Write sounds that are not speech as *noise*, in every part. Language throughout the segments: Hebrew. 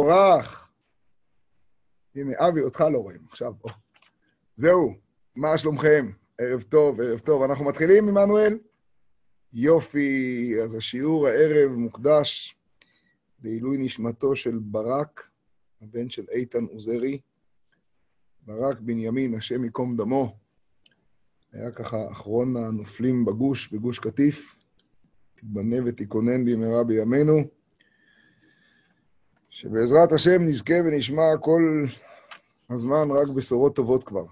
אורח. הנה, אבי, אותך לא רואים עכשיו. או. זהו, מה שלומכם? ערב טוב, ערב טוב. אנחנו מתחילים, עמנואל? יופי, אז השיעור הערב מוקדש לעילוי נשמתו של ברק, הבן של איתן עוזרי. ברק בנימין, השם ייקום דמו. היה ככה אחרון הנופלים בגוש, בגוש קטיף. תתבנה ותיכונן במהרה בימינו. שבעזרת השם נזכה ונשמע כל הזמן רק בשורות טובות כבר.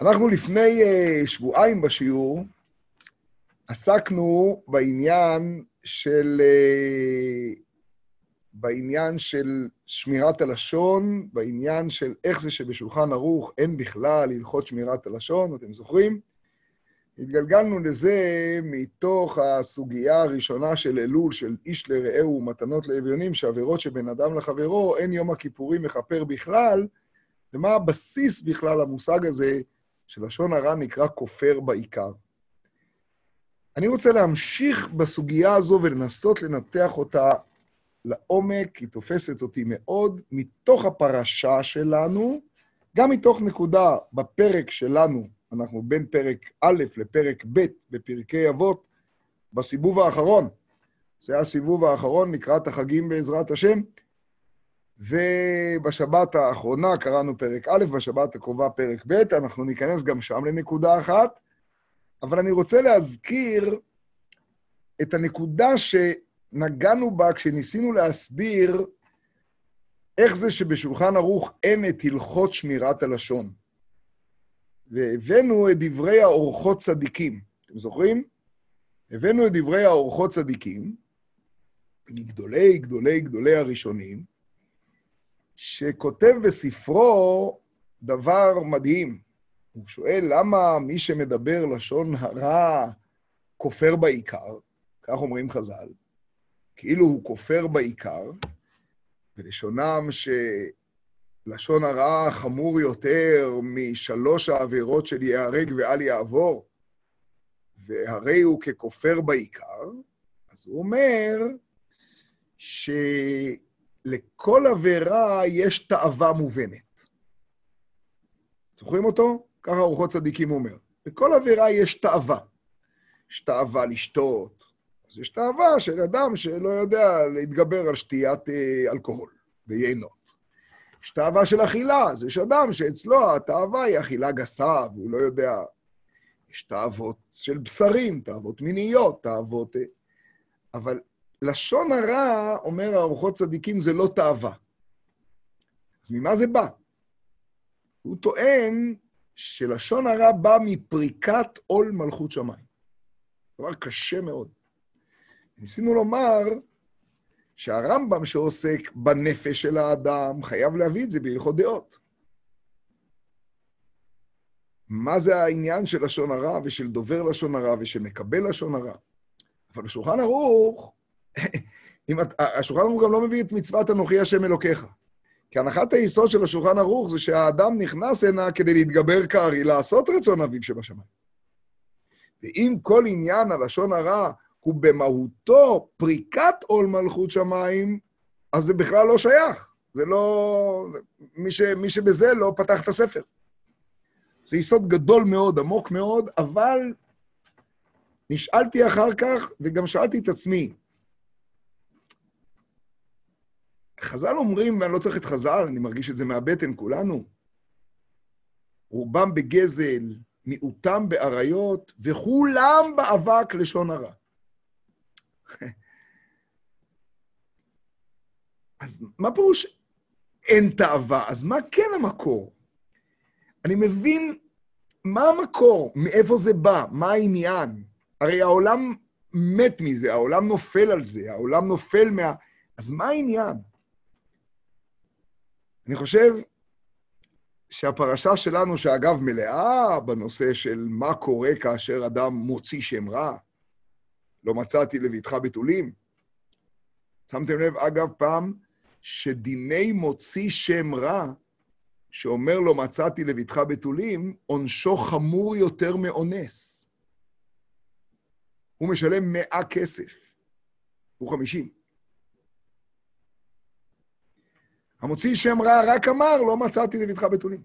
אנחנו לפני uh, שבועיים בשיעור עסקנו בעניין של, uh, בעניין של שמירת הלשון, בעניין של איך זה שבשולחן ערוך אין בכלל הלכות שמירת הלשון, אתם זוכרים? התגלגלנו לזה מתוך הסוגיה הראשונה של אלול, של איש לרעהו ומתנות לאביונים, שעבירות שבין אדם לחברו, אין יום הכיפורים מכפר בכלל, ומה הבסיס בכלל למושג הזה שלשון הרע נקרא כופר בעיקר. אני רוצה להמשיך בסוגיה הזו ולנסות לנתח אותה לעומק, היא תופסת אותי מאוד, מתוך הפרשה שלנו, גם מתוך נקודה בפרק שלנו, אנחנו בין פרק א' לפרק ב' בפרקי אבות, בסיבוב האחרון. זה הסיבוב האחרון לקראת החגים בעזרת השם. ובשבת האחרונה קראנו פרק א', בשבת הקרובה פרק ב', אנחנו ניכנס גם שם לנקודה אחת, אבל אני רוצה להזכיר את הנקודה שנגענו בה כשניסינו להסביר איך זה שבשולחן ערוך אין את הלכות שמירת הלשון. והבאנו את דברי האורחות צדיקים. אתם זוכרים? הבאנו את דברי האורחות צדיקים, מגדולי גדולי גדולי הראשונים, שכותב בספרו דבר מדהים. הוא שואל למה מי שמדבר לשון הרע כופר בעיקר, כך אומרים חז"ל, כאילו הוא כופר בעיקר, ולשונם ש... לשון הרע חמור יותר משלוש העבירות של ייהרג ואל יעבור, והרי הוא ככופר בעיקר, אז הוא אומר שלכל עבירה יש תאווה מובנת. זוכרים אותו? ככה ארוחות צדיקים אומר. לכל עבירה יש תאווה. יש תאווה לשתות, אז יש תאווה של אדם שלא יודע להתגבר על שתיית אה, אלכוהול ויינות. יש תאווה של אכילה, אז יש אדם שאצלו התאווה היא אכילה גסה, והוא לא יודע. יש תאוות של בשרים, תאוות מיניות, תאוות... אה, אבל לשון הרע, אומר הארוחות צדיקים, זה לא תאווה. אז ממה זה בא? הוא טוען שלשון הרע בא מפריקת עול מלכות שמיים. דבר קשה מאוד. ניסינו לומר שהרמב"ם שעוסק בנפש של האדם חייב להביא את זה בהלכות דעות. מה זה העניין של לשון הרע ושל דובר לשון הרע ושל מקבל לשון הרע? אבל בשולחן ערוך, השולחן ערוך גם לא מביא את מצוות אנוכי השם אלוקיך. כי הנחת היסוד של השולחן ערוך זה שהאדם נכנס הנה כדי להתגבר כארי, לעשות רצון אביו שבשמיים. ואם כל עניין הלשון הרע הוא במהותו פריקת עול מלכות שמיים, אז זה בכלל לא שייך. זה לא... מי, ש... מי שבזה לא פתח את הספר. זה יסוד גדול מאוד, עמוק מאוד, אבל נשאלתי אחר כך, וגם שאלתי את עצמי, חז"ל אומרים, ואני לא צריך את חז"ל, אני מרגיש את זה מהבטן, כולנו, רובם בגזל, מיעוטם באריות, וכולם באבק לשון הרע. *laughs* אז מה פירוש אין תאווה? אז מה כן המקור? אני מבין מה המקור, מאיפה זה בא, מה העניין. הרי העולם מת מזה, העולם נופל על זה, העולם נופל מה... אז מה העניין? אני חושב שהפרשה שלנו, שאגב מלאה בנושא של מה קורה כאשר אדם מוציא שם רע, לא מצאתי לביתך בתולים. שמתם לב, אגב, פעם, שדיני מוציא שם רע, שאומר לו מצאתי לביתך בתולים, עונשו חמור יותר מאונס. הוא משלם מאה כסף, הוא חמישים. המוציא שם רע רק אמר, לא מצאתי לביתך בתולים.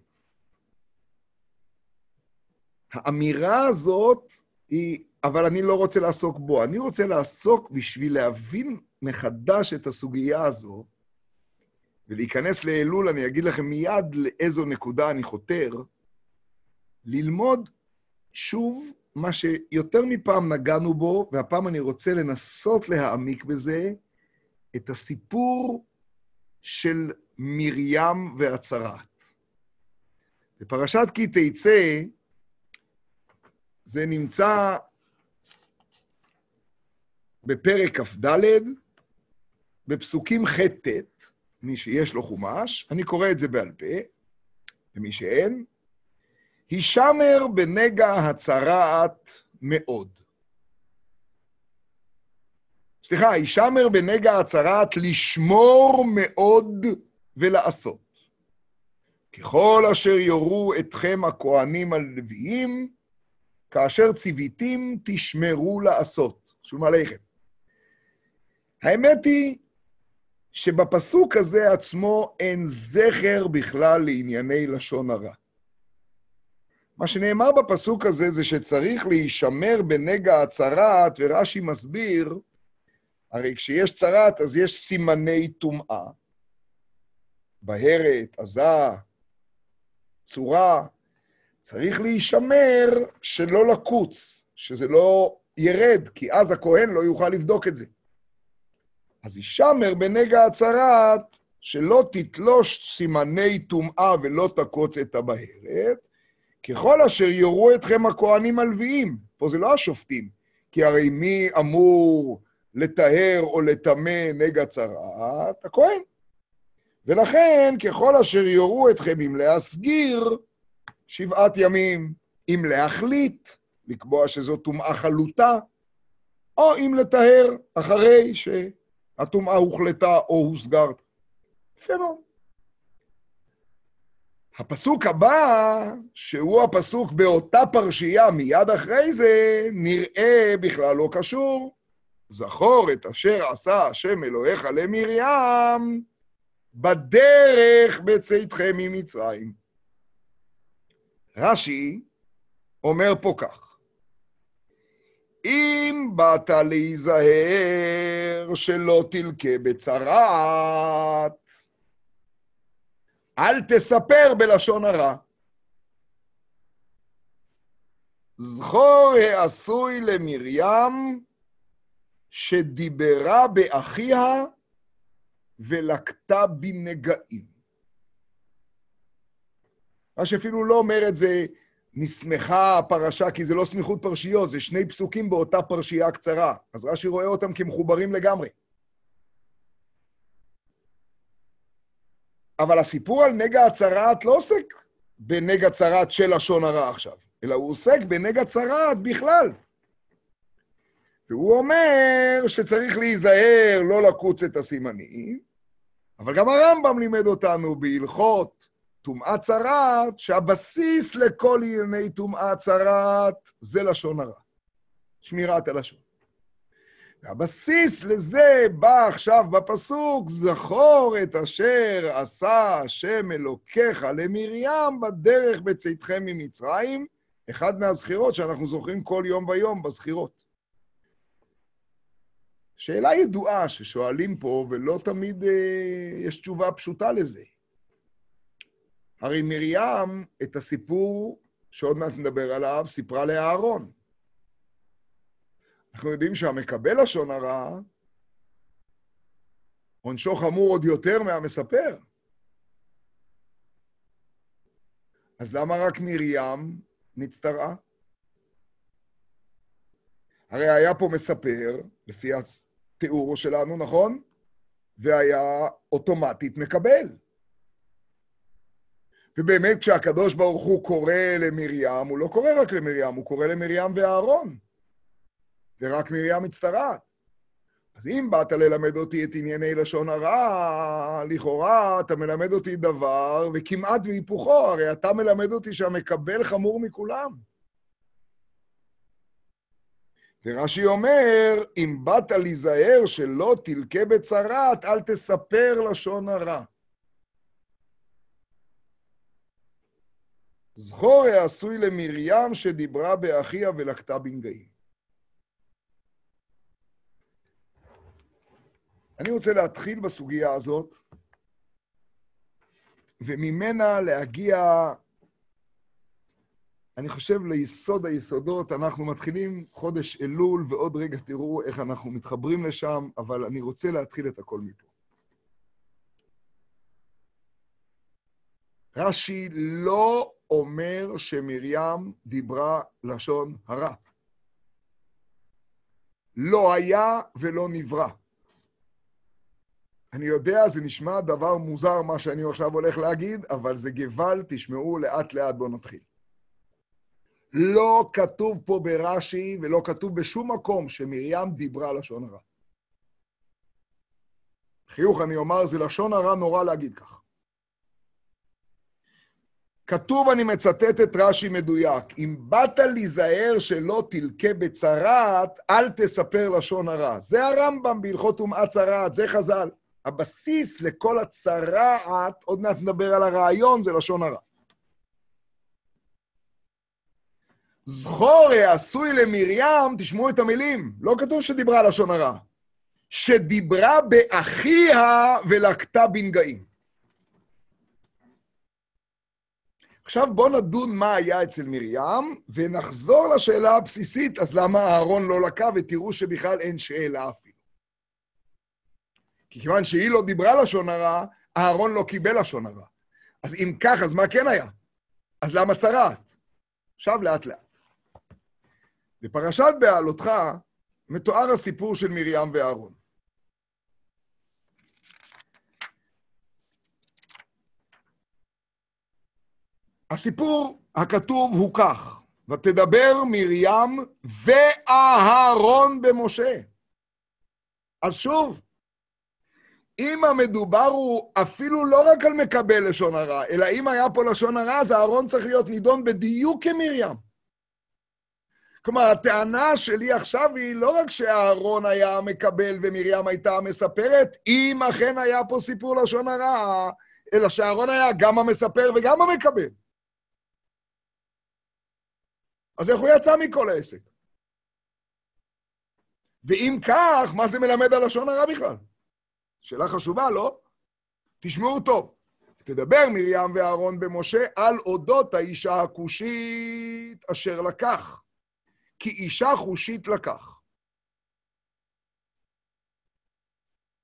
האמירה הזאת היא, אבל אני לא רוצה לעסוק בו. אני רוצה לעסוק בשביל להבין מחדש את הסוגיה הזו, ולהיכנס לאלול, אני אגיד לכם מיד לאיזו נקודה אני חותר, ללמוד שוב מה שיותר מפעם נגענו בו, והפעם אני רוצה לנסות להעמיק בזה, את הסיפור של מרים והצרת. בפרשת כי תצא, זה נמצא בפרק כ"ד, בפסוקים ח'-ט', מי שיש לו חומש, אני קורא את זה בעל פה, למי שאין, הישמר בנגע הצרעת מאוד. סליחה, הישמר בנגע הצרעת לשמור מאוד ולעשות. ככל אשר יורו אתכם הכהנים הלוויים, כאשר ציוויתים תשמרו לעשות. שלום עליכם. האמת היא שבפסוק הזה עצמו אין זכר בכלל לענייני לשון הרע. מה שנאמר בפסוק הזה זה שצריך להישמר בנגע הצרעת, ורש"י מסביר, הרי כשיש צרעת אז יש סימני טומאה, בהרת, עזה, צורה, צריך להישמר שלא לקוץ, שזה לא ירד, כי אז הכהן לא יוכל לבדוק את זה. אז הישמר בנגע הצרעת, שלא תתלוש סימני טומאה ולא תקוץ את הבהרת, ככל אשר יורו אתכם הכהנים הלוויים. פה זה לא השופטים, כי הרי מי אמור לטהר או לטמא נגע צרעת? הכהן. ולכן, ככל אשר יורו אתכם אם להסגיר, שבעת ימים, אם להחליט, לקבוע שזו טומאה חלוטה, או אם לטהר אחרי שהטומאה הוחלטה או הוסגרת. יפה מאוד. הפסוק הבא, שהוא הפסוק באותה פרשייה מיד אחרי זה, נראה בכלל לא קשור. זכור את אשר עשה השם אלוהיך למרים בדרך בצאתכם ממצרים. רש"י אומר פה כך: אם באת להיזהר שלא תלקה בצרת, אל תספר בלשון הרע. זכור העשוי למרים שדיברה באחיה ולקתה בנגעים. מה שאפילו לא אומר את זה, נסמכה הפרשה, כי זה לא סמיכות פרשיות, זה שני פסוקים באותה פרשייה קצרה. אז רש"י רואה אותם כמחוברים לגמרי. אבל הסיפור על נגע הצרעת לא עוסק בנגע צרעת של לשון הרע עכשיו, אלא הוא עוסק בנגע צרעת בכלל. והוא אומר שצריך להיזהר, לא לקוץ את הסימנים, אבל גם הרמב"ם לימד אותנו בהלכות טומאת צרעת, שהבסיס לכל ענייני טומאת צרעת זה לשון הרע, שמירת הלשון. והבסיס לזה בא עכשיו בפסוק, זכור את אשר עשה השם אלוקיך למרים בדרך בצאתכם ממצרים, אחד מהזכירות שאנחנו זוכרים כל יום ויום בזכירות. שאלה ידועה ששואלים פה, ולא תמיד אה, יש תשובה פשוטה לזה. הרי מרים, את הסיפור שעוד מעט נדבר עליו, סיפרה לאהרון. אנחנו יודעים שהמקבל לשון הרע, עונשו חמור עוד יותר מהמספר. אז למה רק מרים נצטרעה? הרי היה פה מספר, לפי התיאור שלנו, נכון? והיה אוטומטית מקבל. ובאמת, כשהקדוש ברוך הוא קורא למרים, הוא לא קורא רק למרים, הוא קורא למרים ואהרון. ורק מרים מצטרעת. אז אם באת ללמד אותי את ענייני לשון הרע, לכאורה אתה מלמד אותי דבר, וכמעט והיפוכו, הרי אתה מלמד אותי שהמקבל חמור מכולם. ורש"י אומר, אם באת להיזהר שלא תלקה בצרת, אל תספר לשון הרע. זכור העשוי למרים שדיברה באחיה ולקתה בנגעים. אני רוצה להתחיל בסוגיה הזאת, וממנה להגיע, אני חושב, ליסוד היסודות. אנחנו מתחילים חודש אלול, ועוד רגע תראו איך אנחנו מתחברים לשם, אבל אני רוצה להתחיל את הכל מפה. רש"י לא אומר שמרים דיברה לשון הרע. לא היה ולא נברא. אני יודע, זה נשמע דבר מוזר מה שאני עכשיו הולך להגיד, אבל זה גבל, תשמעו לאט-לאט, בואו נתחיל. לא כתוב פה ברש"י ולא כתוב בשום מקום שמרים דיברה לשון הרע. חיוך אני אומר, זה לשון הרע נורא להגיד כך. כתוב, אני מצטט את רש"י מדויק, אם באת להיזהר שלא תלקה בצרעת, אל תספר לשון הרע. זה הרמב"ם בהלכות טומאת צרעת, זה חז"ל. הבסיס לכל הצרעת, עוד מעט נדבר על הרעיון, זה לשון הרע. זכור העשוי למרים, תשמעו את המילים, לא כתוב שדיברה לשון הרע, שדיברה באחיה ולקתה בנגעים. עכשיו בואו נדון מה היה אצל מרים, ונחזור לשאלה הבסיסית, אז למה אהרון לא לקה, ותראו שבכלל אין שאלה אפילו. כי כיוון שהיא לא דיברה לשון הרע, אהרון לא קיבל לשון הרע. אז אם כך, אז מה כן היה? אז למה צרעת? עכשיו לאט-לאט. בפרשת בעלותך מתואר הסיפור של מרים ואהרון. הסיפור הכתוב הוא כך, ותדבר מרים ואהרון במשה. אז שוב, אם המדובר הוא אפילו לא רק על מקבל לשון הרע, אלא אם היה פה לשון הרע, אז אהרון צריך להיות נידון בדיוק כמרים. כלומר, הטענה שלי עכשיו היא לא רק שאהרון היה מקבל ומרים הייתה מספרת, אם אכן היה פה סיפור לשון הרע, אלא שאהרון היה גם המספר וגם המקבל. אז איך הוא יצא מכל העסק? ואם כך, מה זה מלמד על לשון הרע בכלל? שאלה חשובה, לא? תשמעו טוב. תדבר מרים ואהרון במשה על אודות האישה הכושית אשר לקח, כי אישה חושית לקח.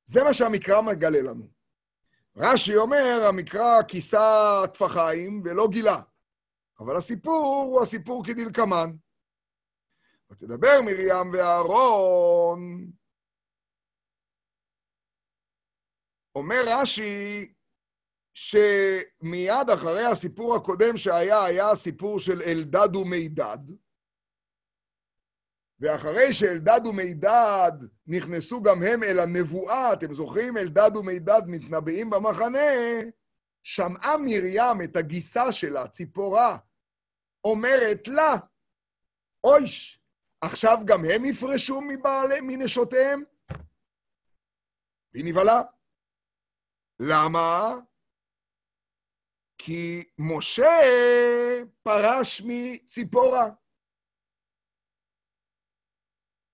זה מה שהמקרא מגלה לנו. רש"י אומר, המקרא כיסה טפחיים ולא גילה. אבל הסיפור הוא הסיפור כדלקמן. ותדבר מרים ואהרון. אומר רש"י שמיד אחרי הסיפור הקודם שהיה, היה הסיפור של אלדד ומידד, ואחרי שאלדד ומידד נכנסו גם הם אל הנבואה, אתם זוכרים? אלדד ומידד מתנבאים במחנה, שמעה מרים את הגיסה שלה, ציפורה, אומרת לה, אויש, עכשיו גם הם יפרשו מבעלי, מנשותיהם? והיא נבהלה. למה? כי משה פרש מציפורה.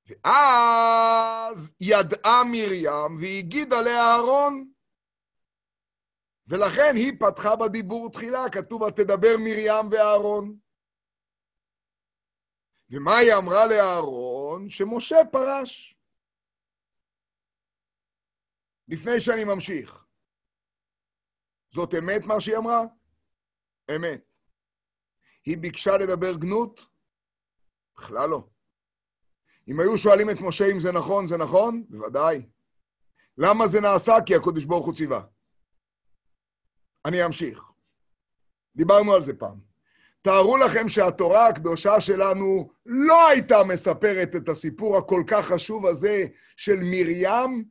ואז ידעה מרים והגידה לאהרון. ולכן היא פתחה בדיבור תחילה, כתוב, ותדבר מרים ואהרון. ומה היא אמרה לאהרון? שמשה פרש. לפני שאני ממשיך. זאת אמת מה שהיא אמרה? אמת. היא ביקשה לדבר גנות? בכלל לא. אם היו שואלים את משה אם זה נכון, זה נכון? בוודאי. למה זה נעשה? כי הקדוש ברוך הוא ציווה. אני אמשיך. דיברנו על זה פעם. תארו לכם שהתורה הקדושה שלנו לא הייתה מספרת את הסיפור הכל כך חשוב הזה של מרים,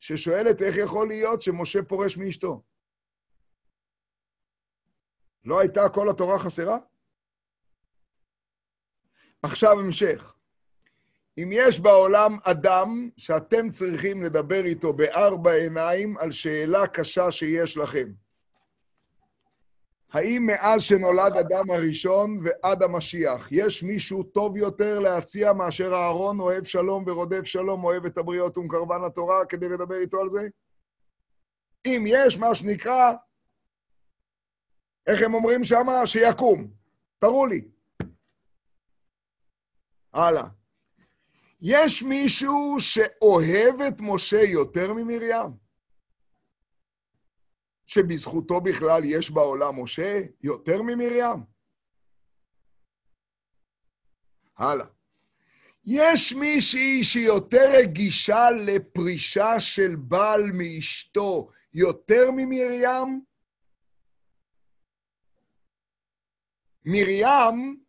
ששואלת איך יכול להיות שמשה פורש מאשתו. לא הייתה כל התורה חסרה? עכשיו המשך. אם יש בעולם אדם שאתם צריכים לדבר איתו בארבע עיניים על שאלה קשה שיש לכם, האם מאז שנולד אדם הראשון ועד המשיח, יש מישהו טוב יותר להציע מאשר אהרון אוהב שלום ורודף שלום, אוהב את הבריות ומקרבן התורה, כדי לדבר איתו על זה? אם יש מה שנקרא, איך הם אומרים שם? שיקום. תראו לי. הלאה. יש מישהו שאוהב את משה יותר ממרים? שבזכותו בכלל יש בעולם משה יותר ממרים? הלאה. יש מישהי שיותר רגישה לפרישה של בעל מאשתו יותר ממרים? מרים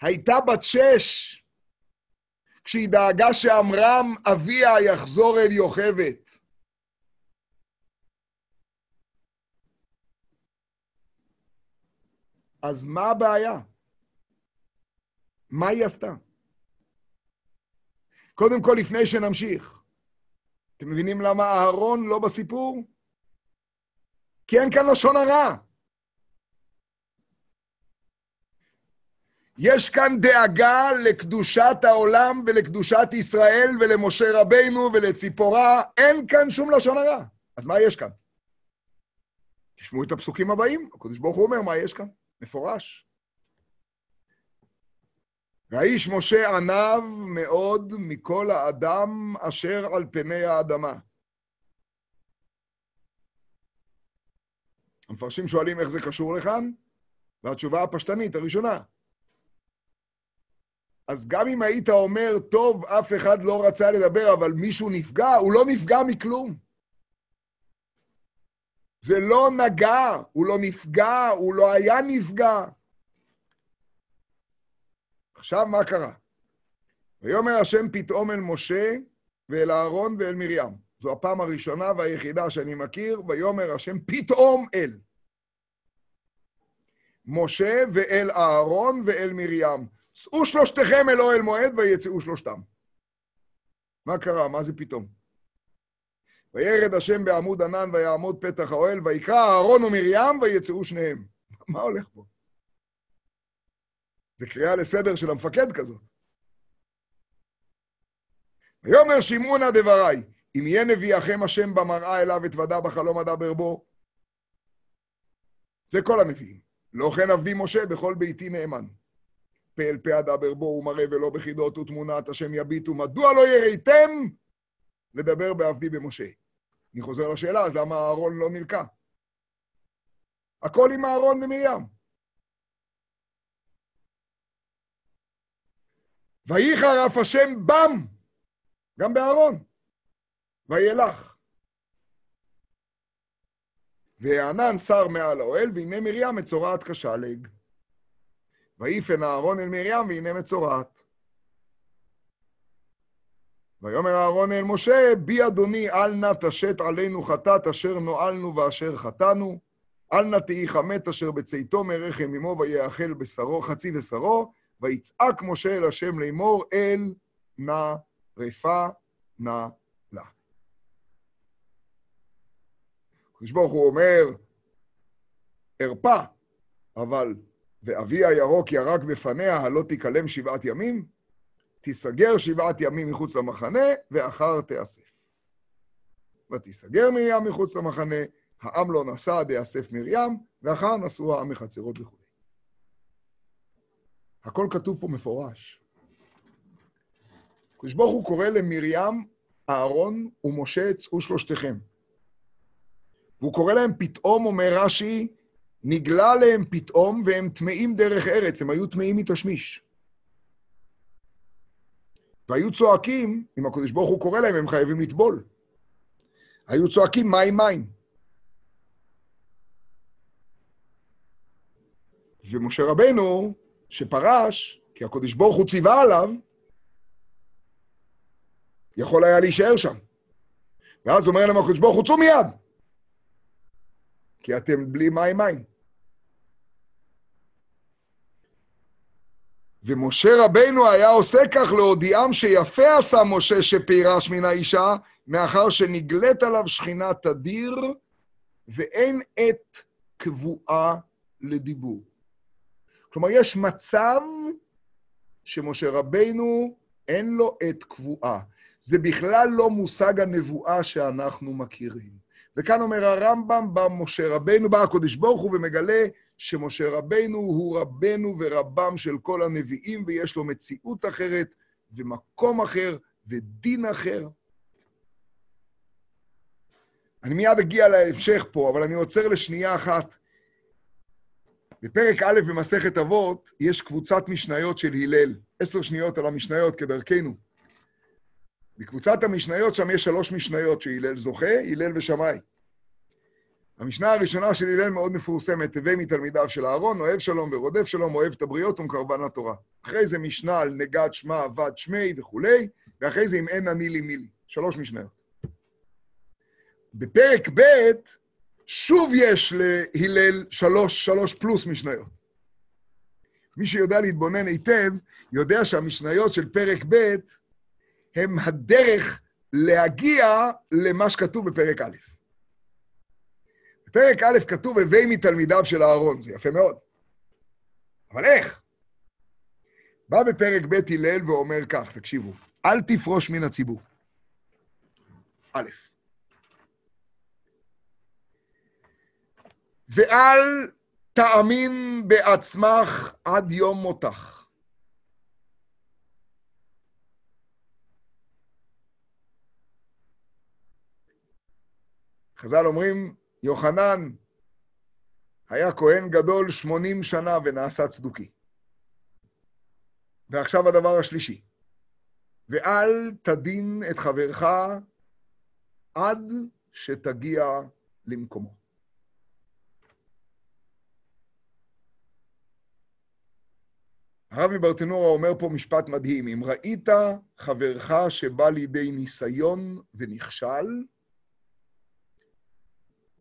הייתה בת שש כשהיא דאגה שעמרם אביה יחזור אל יוכבת. אז מה הבעיה? מה היא עשתה? קודם כל, לפני שנמשיך, אתם מבינים למה אהרון לא בסיפור? כי אין כאן לשון הרע. יש כאן דאגה לקדושת העולם ולקדושת ישראל ולמשה רבינו ולציפורה, אין כאן שום לשון הרע. אז מה יש כאן? תשמעו את הפסוקים הבאים, הקדוש ברוך הוא אומר מה יש כאן, מפורש. והאיש משה עניו מאוד מכל האדם אשר על פני האדמה. המפרשים שואלים איך זה קשור לכאן, והתשובה הפשטנית הראשונה, אז גם אם היית אומר, טוב, אף אחד לא רצה לדבר, אבל מישהו נפגע, הוא לא נפגע מכלום. זה לא נגע, הוא לא נפגע, הוא לא היה נפגע. עכשיו, מה קרה? ויאמר השם פתאום אל משה ואל אהרון ואל מרים. זו הפעם הראשונה והיחידה שאני מכיר, ויאמר השם פתאום אל. משה ואל אהרון ואל מרים. צאו שלושתכם אל אוהל מועד ויצאו שלושתם. מה קרה? מה זה פתאום? וירד השם בעמוד ענן ויעמוד פתח האוהל, ויקרא אהרון ומרים ויצאו שניהם. *laughs* מה הולך פה? זה קריאה לסדר של המפקד כזאת. ויאמר שמעו נא דבריי, אם יהיה נביאכם השם במראה אליו אתוודה בחלום אדבר בו. זה כל הנביאים. לא כן עבדי משה בכל ביתי נאמן. פה אל פה אדבר בו ומראה ולא בחידות ותמונת השם יביטו, מדוע לא יראיתם לדבר בעבדי במשה? אני חוזר לשאלה, אז למה אהרון לא נלקה? הכל עם אהרון ומרים. וייחר אף השם בם, גם באהרון, וילך. והענן שר מעל האוהל, והנה מרים מצורעת כשלג. ויפן אהרון אל מרים, והנה מצורעת. ויאמר אהרון אל משה, בי אדוני, אל נא תשת עלינו חטאת אשר נועלנו ואשר חטאנו, אל נא תהי חמת אשר בצאתו מרחם עמו ויאכל בשרו, חצי בשרו, ויצעק משה אל השם לאמור, אל נא רפה נא לה. הקדוש ברוך הוא אומר, ארפה, אבל ואבי הירוק ירק בפניה, הלא תיכלם שבעת ימים, תיסגר שבעת ימים מחוץ למחנה, ואחר תיאסף. ותיסגר מרים מחוץ למחנה, העם לא נסע דאסף מרים, ואחר נסעו העם מחצרות וכו'. הכל כתוב פה מפורש. הקדוש ברוך הוא קורא למרים, אהרון ומשה, צאו שלושתכם. והוא קורא להם פתאום, אומר רש"י, נגלה להם פתאום והם טמאים דרך ארץ, הם היו טמאים מתשמיש. והיו צועקים, אם הקדוש ברוך הוא קורא להם, הם חייבים לטבול. היו צועקים מים מים. ומשה רבנו, שפרש, כי הקדוש ברוך הוא ציווה עליו, יכול היה להישאר שם. ואז אומר להם הקדוש ברוך הוא, צאו מיד! כי אתם בלי מים מים. ומשה רבנו היה עושה כך להודיעם שיפה עשה משה שפירש מן האישה, מאחר שנגלית עליו שכינה תדיר, ואין עת קבועה לדיבור. כלומר, יש מצב שמשה רבינו אין לו עת קבועה. זה בכלל לא מושג הנבואה שאנחנו מכירים. וכאן אומר הרמב"ם, בא משה רבינו, בא הקדוש ברוך הוא ומגלה שמשה רבינו הוא רבנו ורבם של כל הנביאים, ויש לו מציאות אחרת, ומקום אחר, ודין אחר. אני מיד אגיע להמשך פה, אבל אני עוצר לשנייה אחת. בפרק א' במסכת אבות יש קבוצת משניות של הלל. עשר שניות על המשניות כדרכנו. בקבוצת המשניות שם יש שלוש משניות שהלל זוכה, הלל ושמאי. המשנה הראשונה של הלל מאוד מפורסמת, הווי מתלמידיו של אהרון, אוהב שלום ורודף שלום, אוהב את הבריות ומקרבן לתורה. אחרי זה משנה על נגד שמע, עבד שמי וכולי, ואחרי זה אם אין אני לי מי לי. שלוש משניות. בפרק ב', שוב יש להלל שלוש, שלוש פלוס משניות. מי שיודע להתבונן היטב, יודע שהמשניות של פרק ב' הם הדרך להגיע למה שכתוב בפרק א'. בפרק א' כתוב, הווי מתלמידיו של אהרון, זה יפה מאוד. אבל איך? בא בפרק ב' הלל ואומר כך, תקשיבו, אל תפרוש מן הציבור. א', ואל תאמין בעצמך עד יום מותך. חז"ל אומרים, יוחנן היה כהן גדול 80 שנה ונעשה צדוקי. ועכשיו הדבר השלישי, ואל תדין את חברך עד שתגיע למקומו. הרב מברטנורה אומר פה משפט מדהים, אם ראית חברך שבא לידי ניסיון ונכשל,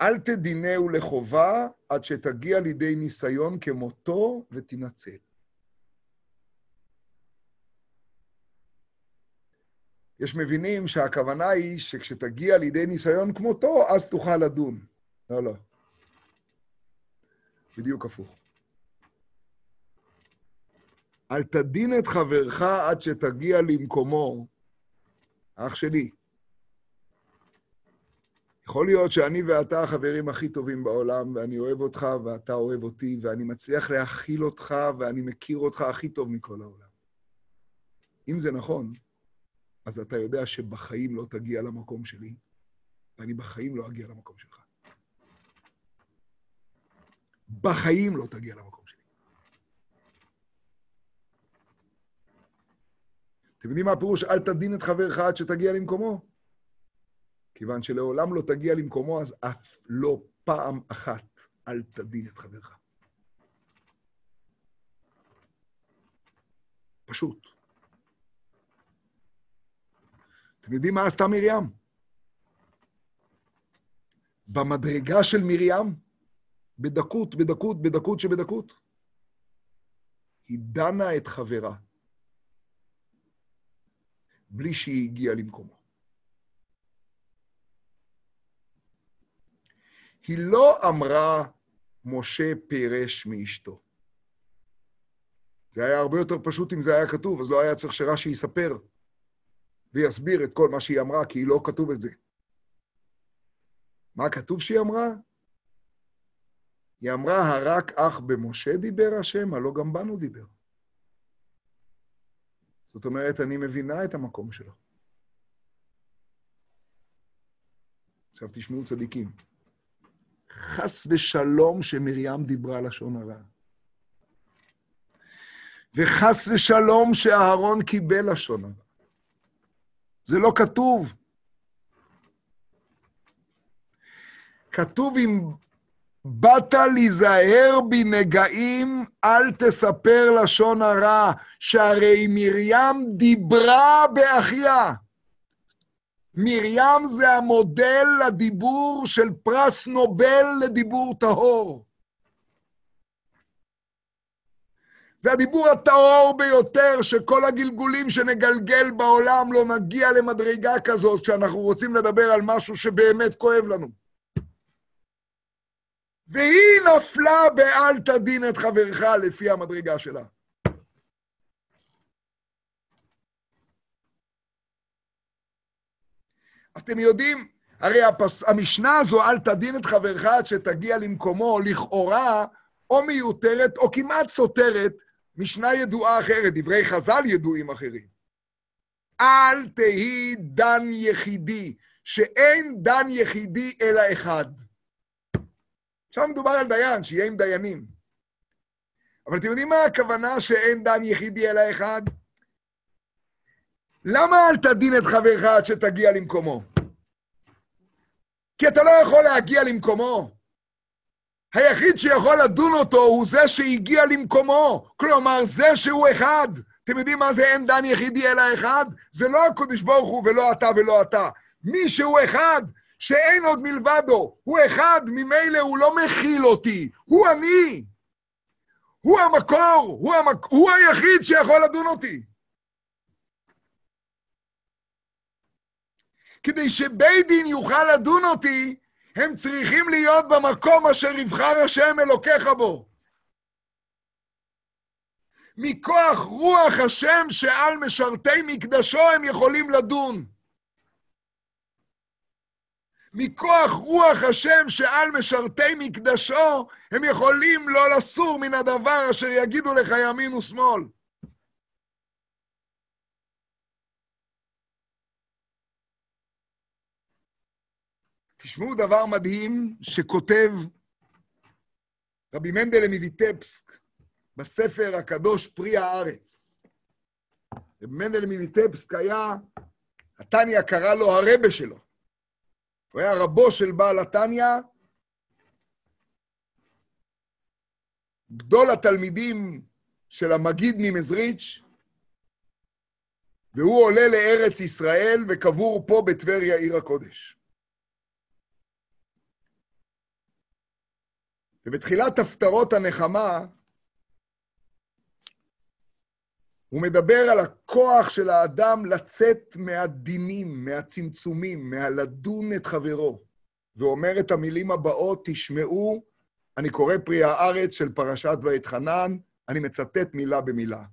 אל תדינהו לחובה עד שתגיע לידי ניסיון כמותו ותנצל. יש מבינים שהכוונה היא שכשתגיע לידי ניסיון כמותו, אז תוכל לדון. לא, לא. בדיוק הפוך. אל תדין את חברך עד שתגיע למקומו. אח שלי, יכול להיות שאני ואתה החברים הכי טובים בעולם, ואני אוהב אותך ואתה אוהב אותי, ואני מצליח להכיל אותך ואני מכיר אותך הכי טוב מכל העולם. אם זה נכון, אז אתה יודע שבחיים לא תגיע למקום שלי, ואני בחיים לא אגיע למקום שלך. בחיים לא תגיע למקום שלי. אתם יודעים מה הפירוש? אל תדין את חברך עד שתגיע למקומו. כיוון שלעולם לא תגיע למקומו, אז אף לא פעם אחת אל תדין את חברך. פשוט. אתם יודעים מה עשתה מרים? במדרגה של מרים, בדקות, בדקות, בדקות שבדקות, היא דנה את חברה, בלי שהיא הגיעה למקומו. היא לא אמרה, משה פירש מאשתו. זה היה הרבה יותר פשוט אם זה היה כתוב, אז לא היה צריך שרש"י יספר ויסביר את כל מה שהיא אמרה, כי היא לא כתוב את זה. מה כתוב שהיא אמרה? היא אמרה, הרק אך במשה דיבר השם, הלא גם בנו דיבר. זאת אומרת, אני מבינה את המקום שלו. עכשיו תשמעו צדיקים. חס ושלום שמרים דיברה לשון הרע. וחס ושלום שאהרון קיבל לשון הרע. זה לא כתוב. כתוב אם באת להיזהר בנגעים, אל תספר לשון הרע, שהרי מרים דיברה באחיה. מרים זה המודל לדיבור של פרס נובל לדיבור טהור. זה הדיבור הטהור ביותר, שכל הגלגולים שנגלגל בעולם לא נגיע למדרגה כזאת, כשאנחנו רוצים לדבר על משהו שבאמת כואב לנו. והיא נפלה באל תדין את חברך לפי המדרגה שלה. אתם יודעים, הרי הפס... המשנה הזו, אל תדין את חברך עד שתגיע למקומו, לכאורה, או מיותרת או כמעט סותרת משנה ידועה אחרת, דברי חז"ל ידועים אחרים. אל תהי דן יחידי, שאין דן יחידי אלא אחד. עכשיו מדובר על דיין, שיהיה עם דיינים. אבל אתם יודעים מה הכוונה שאין דן יחידי אלא אחד? למה אל תדין את חברך עד שתגיע למקומו? כי אתה לא יכול להגיע למקומו. היחיד שיכול לדון אותו הוא זה שהגיע למקומו. כלומר, זה שהוא אחד. אתם יודעים מה זה אין דן יחידי אלא אחד? זה לא הקדוש ברוך הוא ולא אתה ולא אתה. מי שהוא אחד, שאין עוד מלבדו, הוא אחד, ממילא הוא לא מכיל אותי, הוא אני. הוא המקור, הוא, המק... הוא היחיד שיכול לדון אותי. כדי שבית דין יוכל לדון אותי, הם צריכים להיות במקום אשר יבחר השם אלוקיך בו. מכוח רוח השם שעל משרתי מקדשו הם יכולים לדון. מכוח רוח השם שעל משרתי מקדשו הם יכולים לא לסור מן הדבר אשר יגידו לך ימין ושמאל. תשמעו דבר מדהים שכותב רבי מנדלה מויטפסק בספר הקדוש פרי הארץ. רבי מנדלה מויטפסק היה, התניא קרא לו הרבה שלו. הוא היה רבו של בעל התניא, גדול התלמידים של המגיד ממזריץ', והוא עולה לארץ ישראל וקבור פה בטבריה עיר הקודש. ובתחילת הפטרות הנחמה, הוא מדבר על הכוח של האדם לצאת מהדינים, מהצמצומים, מהלדון את חברו, ואומר את המילים הבאות, תשמעו, אני קורא פרי הארץ של פרשת ואתחנן, אני מצטט מילה במילה.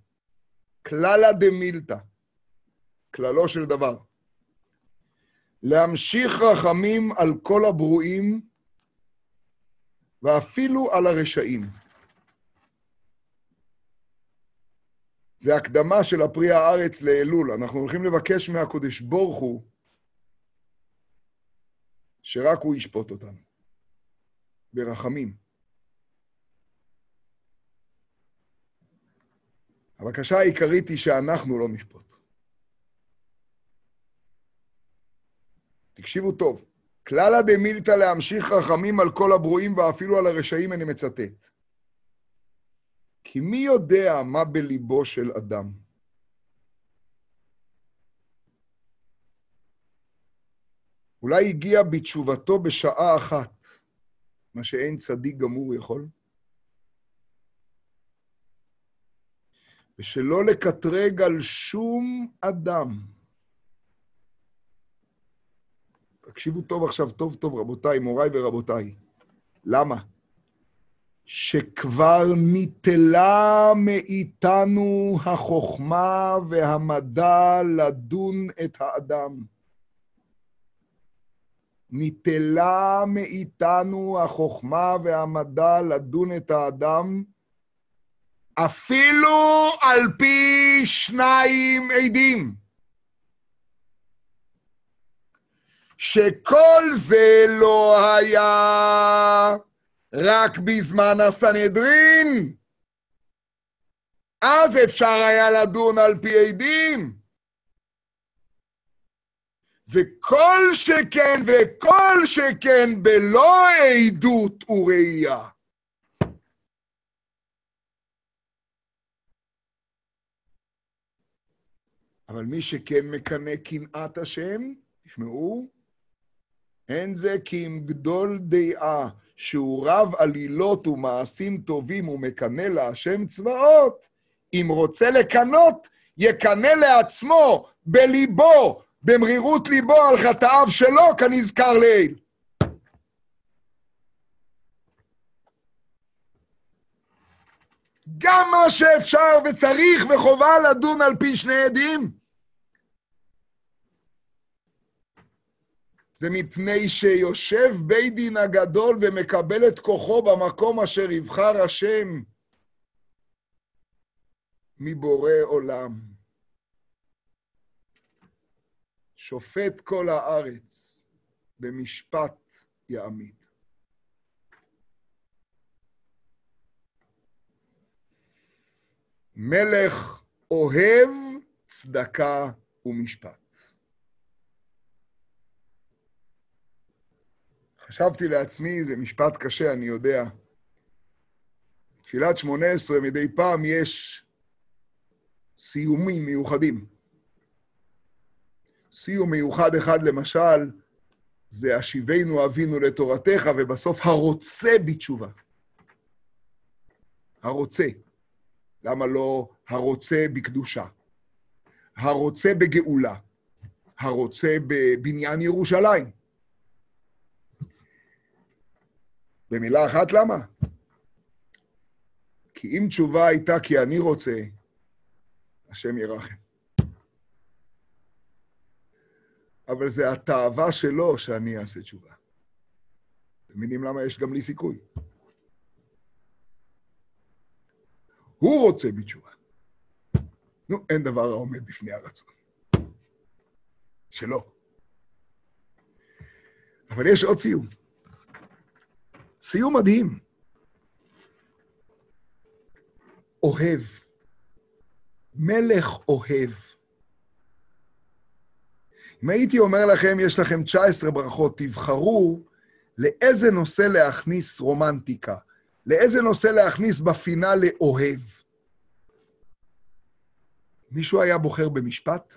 כללה דמילתא, כללו של דבר. להמשיך רחמים על כל הברואים, ואפילו על הרשעים. זה הקדמה של הפרי הארץ לאלול. אנחנו הולכים לבקש מהקודש ברוך שרק הוא ישפוט אותנו. ברחמים. הבקשה העיקרית היא שאנחנו לא נשפוט. תקשיבו טוב. כללה דמילתא להמשיך רחמים על כל הברואים ואפילו על הרשעים, אני מצטט. כי מי יודע מה בליבו של אדם? אולי הגיע בתשובתו בשעה אחת, מה שאין צדיק גמור יכול? ושלא לקטרג על שום אדם. תקשיבו טוב עכשיו, טוב טוב, רבותיי, מוריי ורבותיי. למה? שכבר ניטלה מאיתנו החוכמה והמדע לדון את האדם. ניטלה מאיתנו החוכמה והמדע לדון את האדם, אפילו על פי שניים עדים. שכל זה לא היה רק בזמן הסנהדרין. אז אפשר היה לדון על פי עדים. וכל שכן וכל שכן בלא עדות וראייה. אבל מי שכן מקנא קנאת השם, תשמעו, אין זה כי אם גדול דעה, שהוא רב עלילות ומעשים טובים ומקנא להשם צבאות, אם רוצה לקנות, יקנא לעצמו, בליבו, במרירות ליבו על חטאיו שלו, כנזכר לעיל. גם מה שאפשר וצריך וחובה לדון על פי שני עדים, זה מפני שיושב בית דין הגדול ומקבל את כוחו במקום אשר יבחר השם מבורא עולם. שופט כל הארץ, במשפט יעמיד. מלך אוהב צדקה ומשפט. חשבתי לעצמי, זה משפט קשה, אני יודע. תפילת שמונה עשרה, מדי פעם יש סיומים מיוחדים. סיום מיוחד אחד, למשל, זה השיבנו אבינו לתורתך, ובסוף הרוצה בתשובה. הרוצה. למה לא הרוצה בקדושה? הרוצה בגאולה. הרוצה בבניין ירושלים. במילה אחת, למה? כי אם תשובה הייתה כי אני רוצה, השם ירחם. אבל זה התאווה שלו שאני אעשה תשובה. אתם מבינים למה יש גם לי סיכוי? הוא רוצה בתשובה. נו, אין דבר העומד בפני הרצון. שלא. אבל יש עוד סיום. סיום מדהים. אוהב. מלך אוהב. אם הייתי אומר לכם, יש לכם 19 ברכות, תבחרו לאיזה נושא להכניס רומנטיקה, לאיזה נושא להכניס בפינאלה אוהב. מישהו היה בוחר במשפט?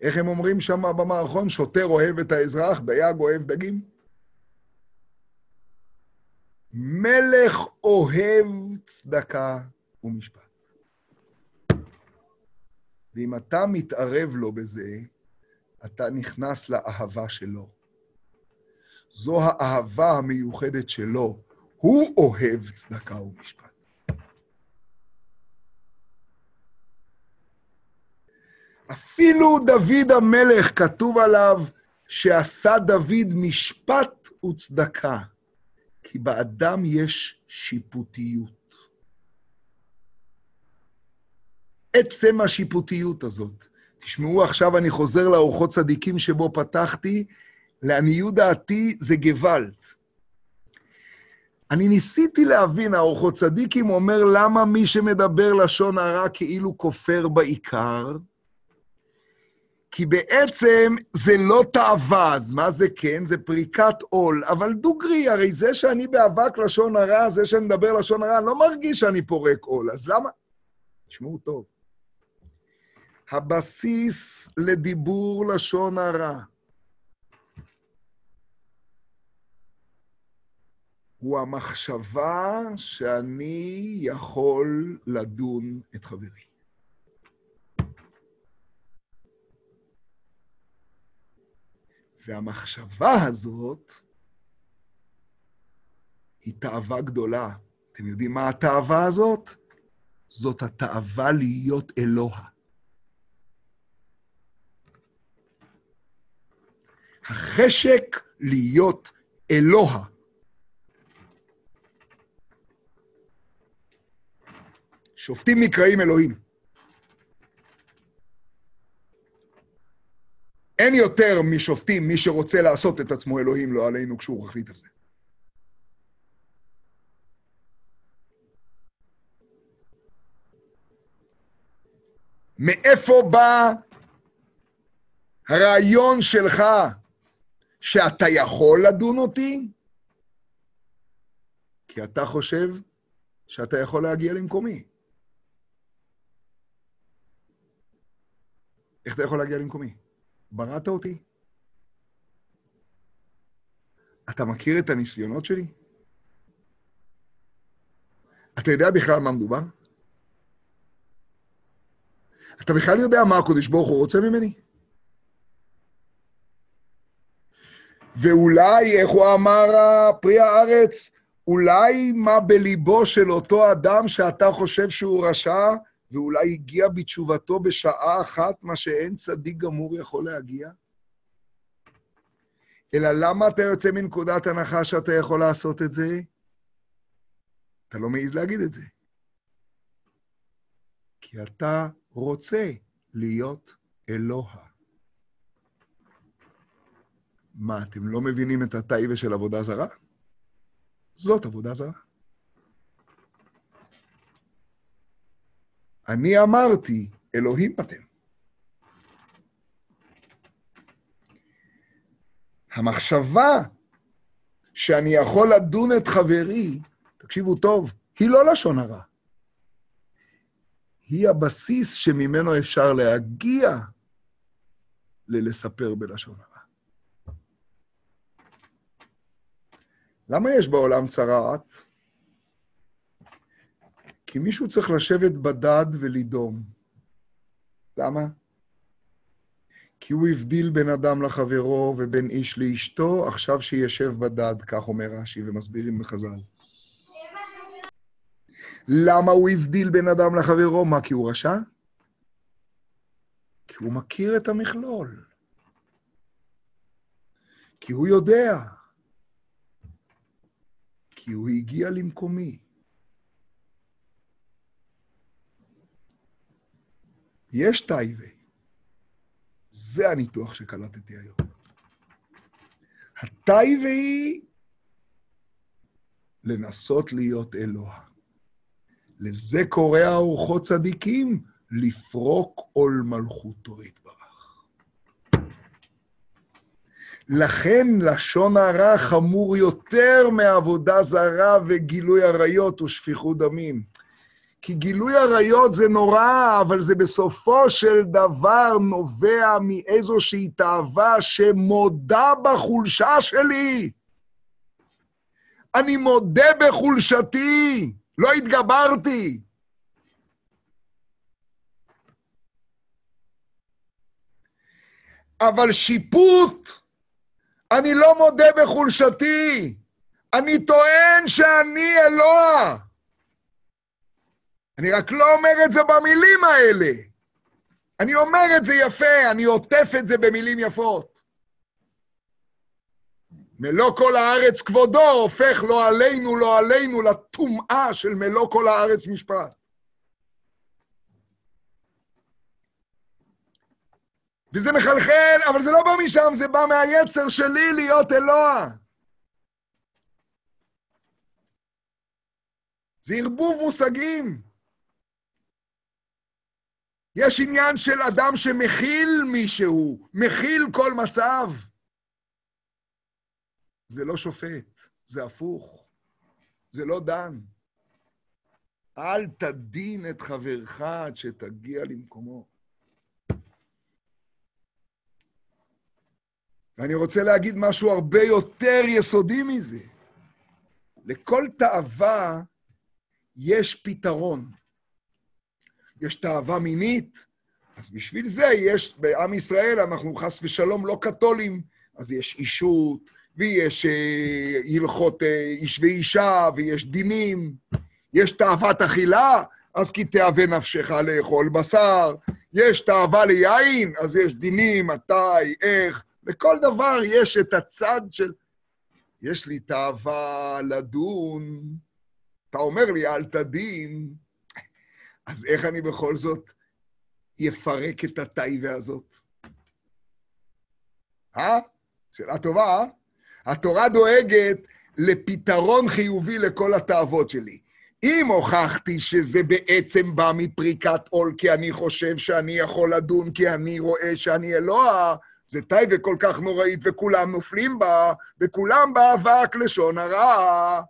איך הם אומרים שם במערכון? שוטר אוהב את האזרח, דייג אוהב דגים? מלך אוהב צדקה ומשפט. ואם אתה מתערב לו בזה, אתה נכנס לאהבה שלו. זו האהבה המיוחדת שלו. הוא אוהב צדקה ומשפט. אפילו דוד המלך, כתוב עליו שעשה דוד משפט וצדקה, כי באדם יש שיפוטיות. עצם השיפוטיות הזאת. תשמעו, עכשיו אני חוזר לאורחות צדיקים שבו פתחתי, לעניות דעתי זה גוואלד. אני ניסיתי להבין, האורחות צדיקים אומר למה מי שמדבר לשון הרע כאילו כופר בעיקר, כי בעצם זה לא תאווה, אז מה זה כן? זה פריקת עול. אבל דוגרי, הרי זה שאני באבק לשון הרע, זה שאני מדבר לשון הרע, אני לא מרגיש שאני פורק עול, אז למה? תשמעו טוב. הבסיס לדיבור לשון הרע הוא המחשבה שאני יכול לדון את חברי. והמחשבה הזאת היא תאווה גדולה. אתם יודעים מה התאווה הזאת? זאת התאווה להיות אלוה. החשק להיות אלוה. שופטים נקראים אלוהים. אין יותר משופטים מי שרוצה לעשות את עצמו אלוהים, לא עלינו, כשהוא מחליט על זה. מאיפה בא הרעיון שלך שאתה יכול לדון אותי? כי אתה חושב שאתה יכול להגיע למקומי. איך אתה יכול להגיע למקומי? בראת אותי? אתה מכיר את הניסיונות שלי? אתה יודע בכלל מה מדובר? אתה בכלל יודע מה הקדוש ברוך הוא רוצה ממני? ואולי, איך הוא אמר פרי הארץ? אולי מה בליבו של אותו אדם שאתה חושב שהוא רשע, ואולי הגיע בתשובתו בשעה אחת, מה שאין צדיק גמור יכול להגיע? אלא למה אתה יוצא מנקודת הנחה שאתה יכול לעשות את זה? אתה לא מעז להגיד את זה. כי אתה רוצה להיות אלוה. מה, אתם לא מבינים את הטייבה של עבודה זרה? זאת עבודה זרה. אני אמרתי, אלוהים אתם. המחשבה שאני יכול לדון את חברי, תקשיבו טוב, היא לא לשון הרע. היא הבסיס שממנו אפשר להגיע ללספר בלשון הרע. למה יש בעולם צרעת? כי מישהו צריך לשבת בדד ולדום. למה? כי הוא הבדיל בין אדם לחברו ובין איש לאשתו, עכשיו שישב בדד, כך אומר רש"י ומסבירים בחז"ל. למה הוא הבדיל בין אדם לחברו? מה, כי הוא רשע? כי הוא מכיר את המכלול. כי הוא יודע. כי הוא הגיע למקומי. יש טייבה. זה הניתוח שקלטתי היום. הטייבה היא לנסות להיות אלוה. לזה קורא האורחות צדיקים, לפרוק עול מלכותו יתברך. לכן לשון הרע חמור יותר מעבודה זרה וגילוי עריות ושפיכות דמים. כי גילוי עריות זה נורא, אבל זה בסופו של דבר נובע מאיזושהי תאווה שמודה בחולשה שלי. אני מודה בחולשתי. לא התגברתי. אבל שיפוט, אני לא מודה בחולשתי. אני טוען שאני אלוה. אני רק לא אומר את זה במילים האלה. אני אומר את זה יפה, אני עוטף את זה במילים יפות. מלוא כל הארץ כבודו הופך לא עלינו, לא עלינו, לטומאה של מלוא כל הארץ משפט. וזה מחלחל, אבל זה לא בא משם, זה בא מהיצר שלי להיות אלוה. זה ערבוב מושגים. יש עניין של אדם שמכיל מישהו, מכיל כל מצב. זה לא שופט, זה הפוך, זה לא דן. אל תדין את חברך עד שתגיע למקומו. ואני רוצה להגיד משהו הרבה יותר יסודי מזה. לכל תאווה יש פתרון. יש תאווה מינית, אז בשביל זה יש, בעם ישראל אנחנו חס ושלום לא קתולים, אז יש אישות, ויש אה, הלכות אה, איש ואישה, ויש דינים, יש תאוות אכילה, אז כי תאווה נפשך לאכול בשר, יש תאווה ליין, אז יש דינים, מתי, איך, לכל דבר יש את הצד של... יש לי תאווה לדון, אתה אומר לי, אל תדין, אז איך אני בכל זאת אפרק את התאווה הזאת? אה? שאלה טובה, אה? התורה דואגת לפתרון חיובי לכל התאוות שלי. אם הוכחתי שזה בעצם בא מפריקת עול כי אני חושב שאני יכול לדון, כי אני רואה שאני אלוה, זה טייבה כל כך נוראית וכולם נופלים בה, וכולם באבק לשון הרע.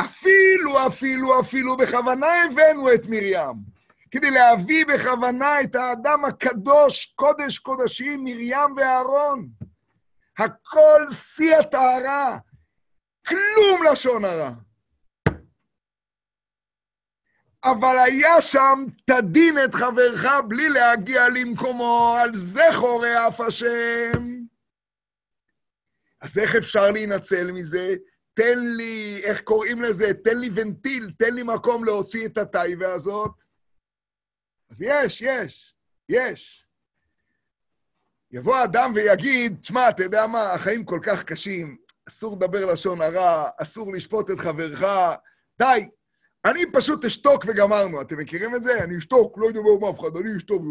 אפילו, אפילו, אפילו בכוונה הבאנו את מרים, כדי להביא בכוונה את האדם הקדוש, קודש קודשים, מרים ואהרון. הכל שיא הטהרה, כלום לשון הרע. אבל היה שם תדין את חברך בלי להגיע למקומו, על זה חורה אף השם. אז איך אפשר להינצל מזה? תן לי, איך קוראים לזה? תן לי ונטיל, תן לי מקום להוציא את הטייבה הזאת. אז יש, יש, יש. יבוא אדם ויגיד, תשמע, אתה יודע מה, החיים כל כך קשים, אסור לדבר לשון הרע, אסור לשפוט את חברך, די, אני פשוט אשתוק וגמרנו. אתם מכירים את זה? אני אשתוק, לא אדבר עם אף אחד, אני אשתוק,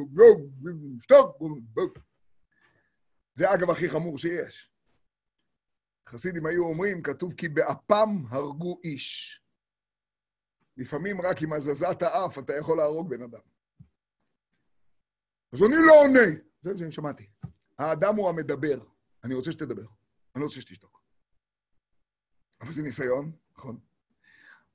אשתוק. זה אגב הכי חמור שיש. חסידים היו אומרים, כתוב כי באפם הרגו איש. לפעמים רק עם הזזת האף אתה יכול להרוג בן אדם. אז אני לא עונה. זה מה שאני שמעתי. האדם הוא המדבר. אני רוצה שתדבר. אני לא רוצה שתשתוק. אבל זה ניסיון, נכון?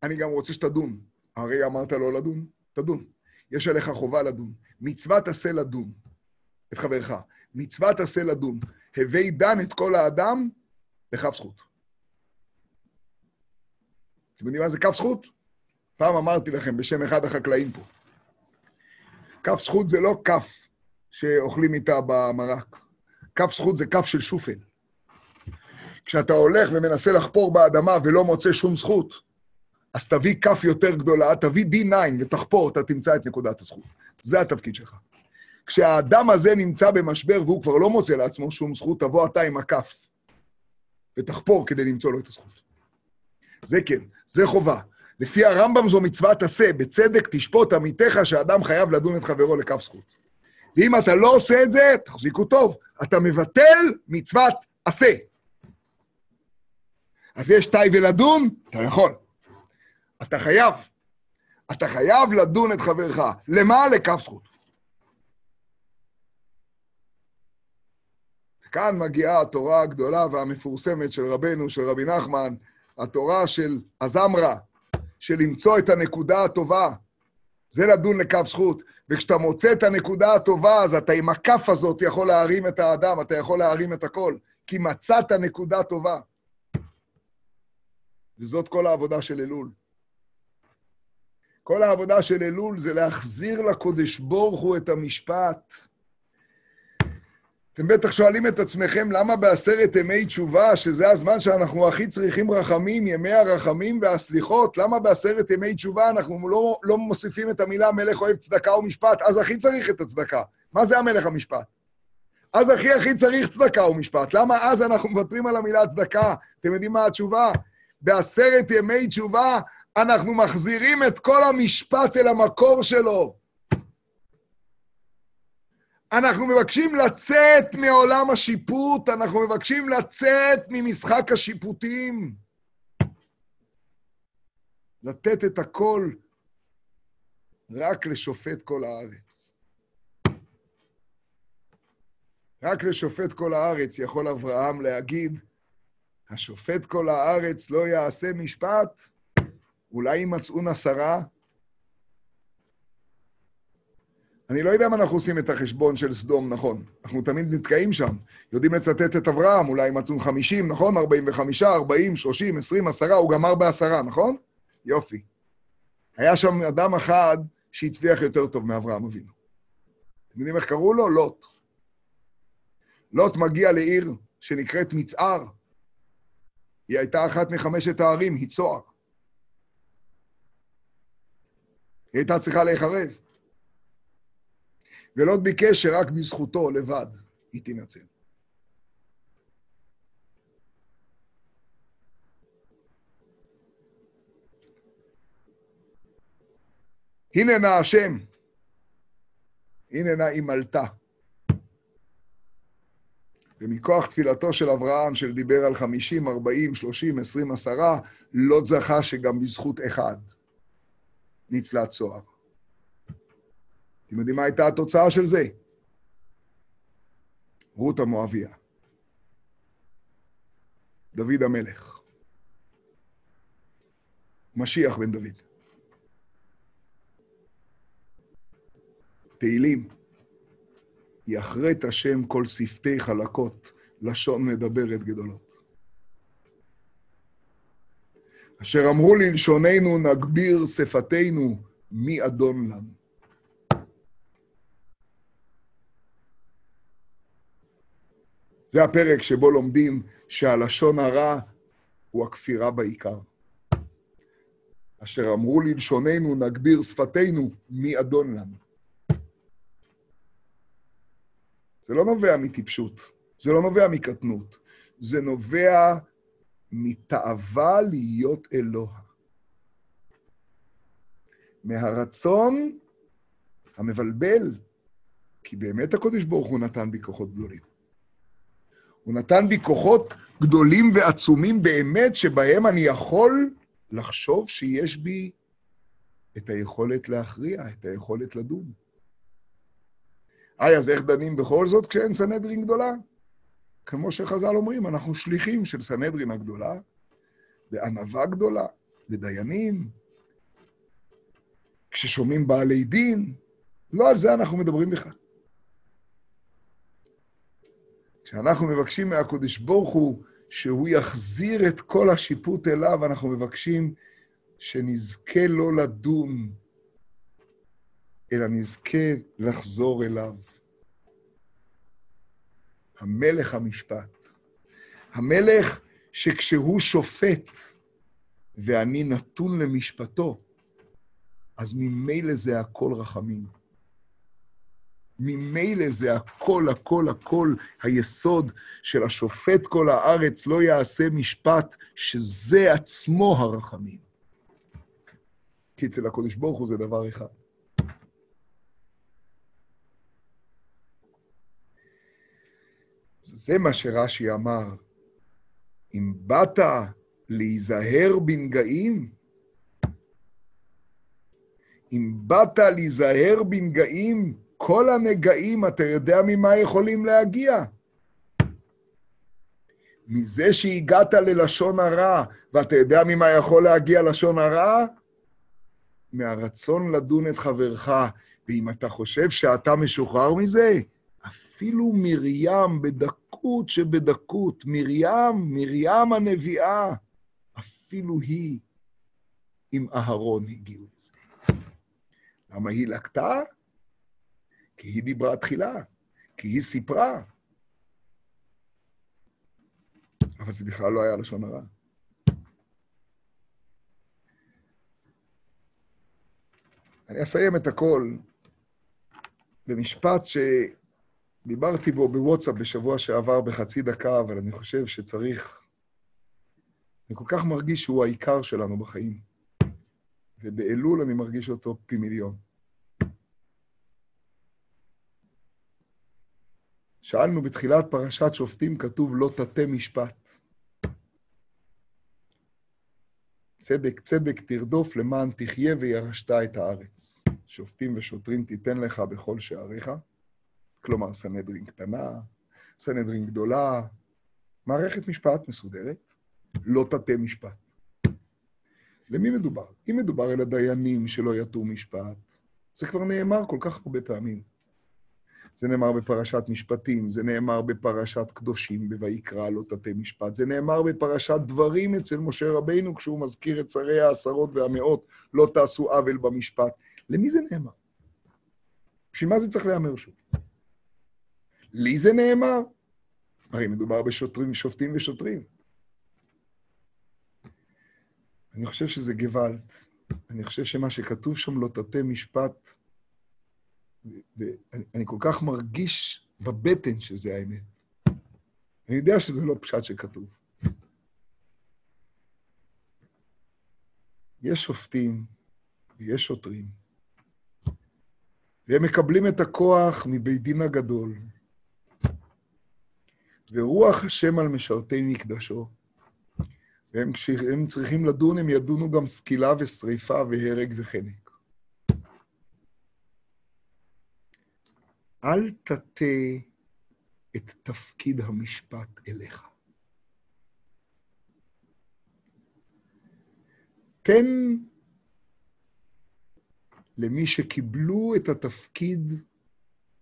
אני גם רוצה שתדון. הרי אמרת לא לדון, תדון. יש עליך חובה לדון. מצוות עשה לדון את חברך. מצוות עשה לדון. הווי דן את כל האדם לכף זכות. אתם יודעים מה זה כף זכות? פעם אמרתי לכם בשם אחד החקלאים פה. כף זכות זה לא כף שאוכלים איתה במרק. כף זכות זה כף של שופל. כשאתה הולך ומנסה לחפור באדמה ולא מוצא שום זכות, אז תביא כף יותר גדולה, תביא D9 ותחפור, אתה תמצא את נקודת הזכות. זה התפקיד שלך. כשהאדם הזה נמצא במשבר והוא כבר לא מוצא לעצמו שום זכות, תבוא אתה עם הכף ותחפור כדי למצוא לו את הזכות. זה כן, זה חובה. לפי הרמב"ם זו מצוות עשה, בצדק תשפוט עמיתך שאדם חייב לדון את חברו לכף זכות. ואם אתה לא עושה את זה, תחזיקו טוב, אתה מבטל מצוות עשה. אז יש תאי ולדון? אתה יכול. אתה חייב. אתה חייב לדון את חברך. למה? לכף זכות. כאן מגיעה התורה הגדולה והמפורסמת של רבנו, של רבי נחמן, התורה של הזמרה, של למצוא את הנקודה הטובה. זה לדון לכף זכות. וכשאתה מוצא את הנקודה הטובה, אז אתה עם הכף הזאת יכול להרים את האדם, אתה יכול להרים את הכל, כי מצאת נקודה טובה. וזאת כל העבודה של אלול. כל העבודה של אלול זה להחזיר לקודש הוא את המשפט. אתם בטח שואלים את עצמכם, למה בעשרת ימי תשובה, שזה הזמן שאנחנו הכי צריכים רחמים, ימי הרחמים והסליחות, למה בעשרת ימי תשובה אנחנו לא, לא מוסיפים את המילה מלך אוהב צדקה ומשפט? אז הכי צריך את הצדקה. מה זה המלך המשפט? אז הכי הכי צריך צדקה ומשפט. למה אז אנחנו מוותרים על המילה צדקה? אתם יודעים מה התשובה? בעשרת ימי תשובה אנחנו מחזירים את כל המשפט אל המקור שלו. אנחנו מבקשים לצאת מעולם השיפוט, אנחנו מבקשים לצאת ממשחק השיפוטים. לתת את הכל רק לשופט כל הארץ. רק לשופט כל הארץ יכול אברהם להגיד, השופט כל הארץ לא יעשה משפט, אולי ימצאו נסרה? אני לא יודע אם אנחנו עושים את החשבון של סדום נכון. אנחנו תמיד נתקעים שם. יודעים לצטט את אברהם, אולי מצאו 50, נכון? 45, 40, 30, 20, 10, הוא גמר בעשרה, נכון? יופי. היה שם אדם אחד שהצליח יותר טוב מאברהם אבינו. אתם יודעים איך קראו לו? לוט. לוט מגיע לעיר שנקראת מצער. היא הייתה אחת מחמשת הערים, היא צוהר. היא הייתה צריכה להיחרב. ולוט ביקש שרק בזכותו לבד היא תינצל. הנה נא השם, הנה נא אימלתה. ומכוח תפילתו של אברהם, שדיבר על 50, 40, 30, 20, 10, לא זכה שגם בזכות אחד ניצלה צוהר. אתם יודעים מה הייתה התוצאה של זה? רות המואביה. דוד המלך. משיח בן דוד. תהילים. יחרט השם כל שפתי חלקות, לשון מדברת גדולות. אשר אמרו ללשוננו נגביר שפתנו, מי אדון לנו. זה הפרק שבו לומדים שהלשון הרע הוא הכפירה בעיקר. אשר אמרו ללשוננו, נגביר שפתנו, מי אדון לנו. זה לא נובע מטיפשות, זה לא נובע מקטנות, זה נובע מתאווה להיות אלוה. מהרצון המבלבל, כי באמת הקודש ברוך הוא נתן בי כוחות גדולים. הוא נתן בי כוחות גדולים ועצומים באמת, שבהם אני יכול לחשוב שיש בי את היכולת להכריע, את היכולת לדון. היי, אז איך דנים בכל זאת כשאין סנהדרין גדולה? כמו שחז"ל אומרים, אנחנו שליחים של סנהדרין הגדולה, בענווה גדולה, בדיינים, כששומעים בעלי דין, לא על זה אנחנו מדברים בכלל. כשאנחנו מבקשים מהקודש ברוך הוא שהוא יחזיר את כל השיפוט אליו, אנחנו מבקשים שנזכה לא לדון, אלא נזכה לחזור אליו. המלך המשפט. המלך שכשהוא שופט ואני נתון למשפטו, אז ממילא זה הכל רחמים. ממילא זה הכל, הכל, הכל, היסוד של השופט כל הארץ לא יעשה משפט, שזה עצמו הרחמים. כי אצל הקודש ברוך הוא זה דבר אחד. זה מה שרש"י אמר. אם באת להיזהר בנגעים, אם באת להיזהר בנגעים, כל הנגעים, אתה יודע ממה יכולים להגיע? מזה שהגעת ללשון הרע, ואתה יודע ממה יכול להגיע לשון הרע? מהרצון לדון את חברך. ואם אתה חושב שאתה משוחרר מזה, אפילו מרים בדקות שבדקות, מרים, מרים הנביאה, אפילו היא עם אהרון הגיעו לזה. למה היא לקטה? כי היא דיברה תחילה, כי היא סיפרה. אבל זה בכלל לא היה לשון הרע. אני אסיים את הכל במשפט שדיברתי בו בוואטסאפ בשבוע שעבר בחצי דקה, אבל אני חושב שצריך... אני כל כך מרגיש שהוא העיקר שלנו בחיים. ובאלול אני מרגיש אותו פי מיליון. שאלנו בתחילת פרשת שופטים, כתוב לא תטה משפט. צדק צדק תרדוף למען תחיה וירשת את הארץ. שופטים ושוטרים תיתן לך בכל שעריך. כלומר, סנהדרין קטנה, סנהדרין גדולה, מערכת משפט מסודרת, לא תטה משפט. למי מדובר? אם מדובר אל הדיינים שלא יטו משפט, זה כבר נאמר כל כך הרבה פעמים. זה נאמר בפרשת משפטים, זה נאמר בפרשת קדושים, בויקרא לא תתי משפט, זה נאמר בפרשת דברים אצל משה רבינו, כשהוא מזכיר את שרי העשרות והמאות, לא תעשו עוול במשפט. למי זה נאמר? בשביל מה זה צריך להיאמר שוב? לי זה נאמר? הרי מדובר בשוטרים, שופטים ושוטרים. אני חושב שזה גוואלד. אני חושב שמה שכתוב שם לא תטה משפט, ואני כל כך מרגיש בבטן שזה האמת. אני יודע שזה לא פשט שכתוב. יש שופטים ויש שוטרים, והם מקבלים את הכוח מבית דין הגדול, ורוח השם על משרתי מקדשו, והם כשהם צריכים לדון, הם ידונו גם סקילה ושריפה והרג וחנק. אל תטה את תפקיד המשפט אליך. תן למי שקיבלו את התפקיד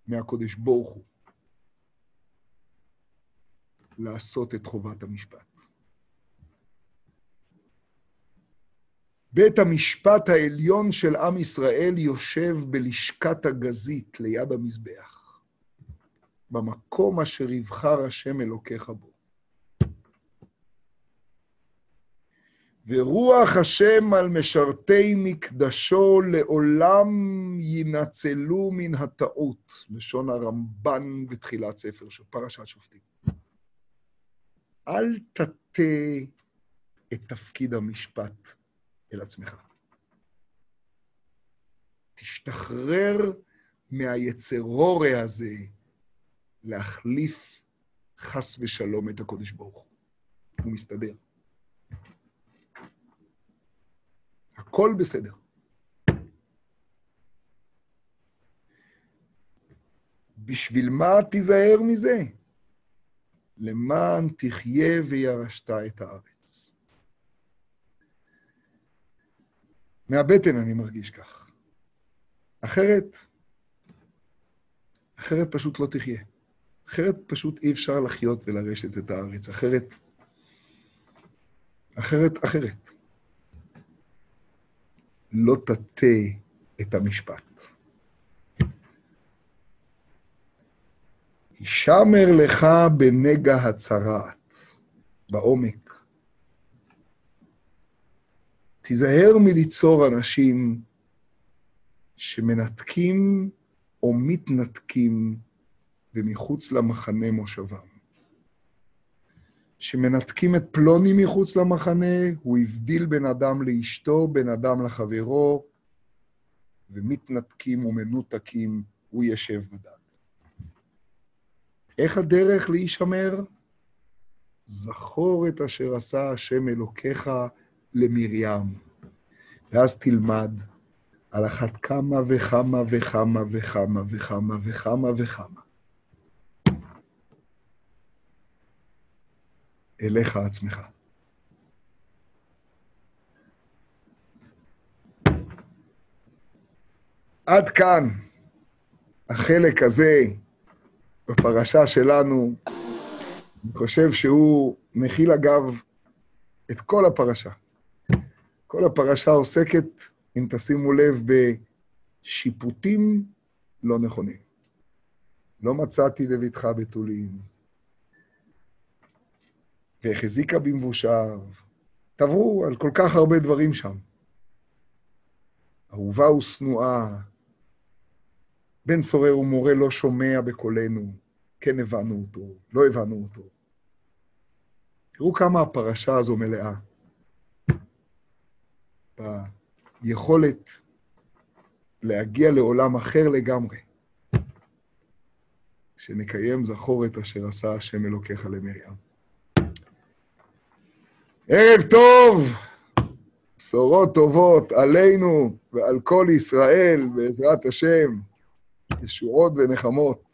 מהקודש ברוך הוא לעשות את חובת המשפט. בית המשפט העליון של עם ישראל יושב בלשכת הגזית ליד המזבח. במקום אשר יבחר השם אלוקיך בו. ורוח השם על משרתי מקדשו לעולם ינצלו מן הטעות, לשון הרמב"ן בתחילת ספר של פרשת שופטים. אל תטה את תפקיד המשפט אל עצמך. תשתחרר מהיצרורה הזה להחליף חס ושלום את הקודש ברוך הוא. הוא מסתדר. הכל בסדר. בשביל מה תיזהר מזה? למען תחיה וירשת את הארץ. מהבטן אני מרגיש כך. אחרת, אחרת פשוט לא תחיה. אחרת פשוט אי אפשר לחיות ולרשת את הארץ. אחרת, אחרת, אחרת. לא תטה את המשפט. הישמר לך בנגע הצרעת, בעומק. תיזהר מליצור אנשים שמנתקים או מתנתקים ומחוץ למחנה מושבם. שמנתקים את פלוני מחוץ למחנה, הוא הבדיל בין אדם לאשתו, בין אדם לחברו, ומתנתקים ומנותקים, הוא ישב בדד. איך הדרך להישמר? זכור את אשר עשה השם אלוקיך למרים, ואז תלמד על אחת כמה וכמה וכמה וכמה וכמה וכמה וכמה. אליך עצמך. עד כאן החלק הזה בפרשה שלנו. אני חושב שהוא מכיל, אגב, את כל הפרשה. כל הפרשה עוסקת, אם תשימו לב, בשיפוטים לא נכונים. לא מצאתי לביתך בתולים, והחזיקה במבושיו. תברו על כל כך הרבה דברים שם. אהובה ושנואה, בן סורר ומורה לא שומע בקולנו, כן הבנו אותו, לא הבנו אותו. תראו כמה הפרשה הזו מלאה. ביכולת להגיע לעולם אחר לגמרי, שנקיים זכור את אשר עשה השם אלוקיך למרים. ערב טוב, בשורות טובות עלינו ועל כל ישראל, בעזרת השם, ישועות ונחמות.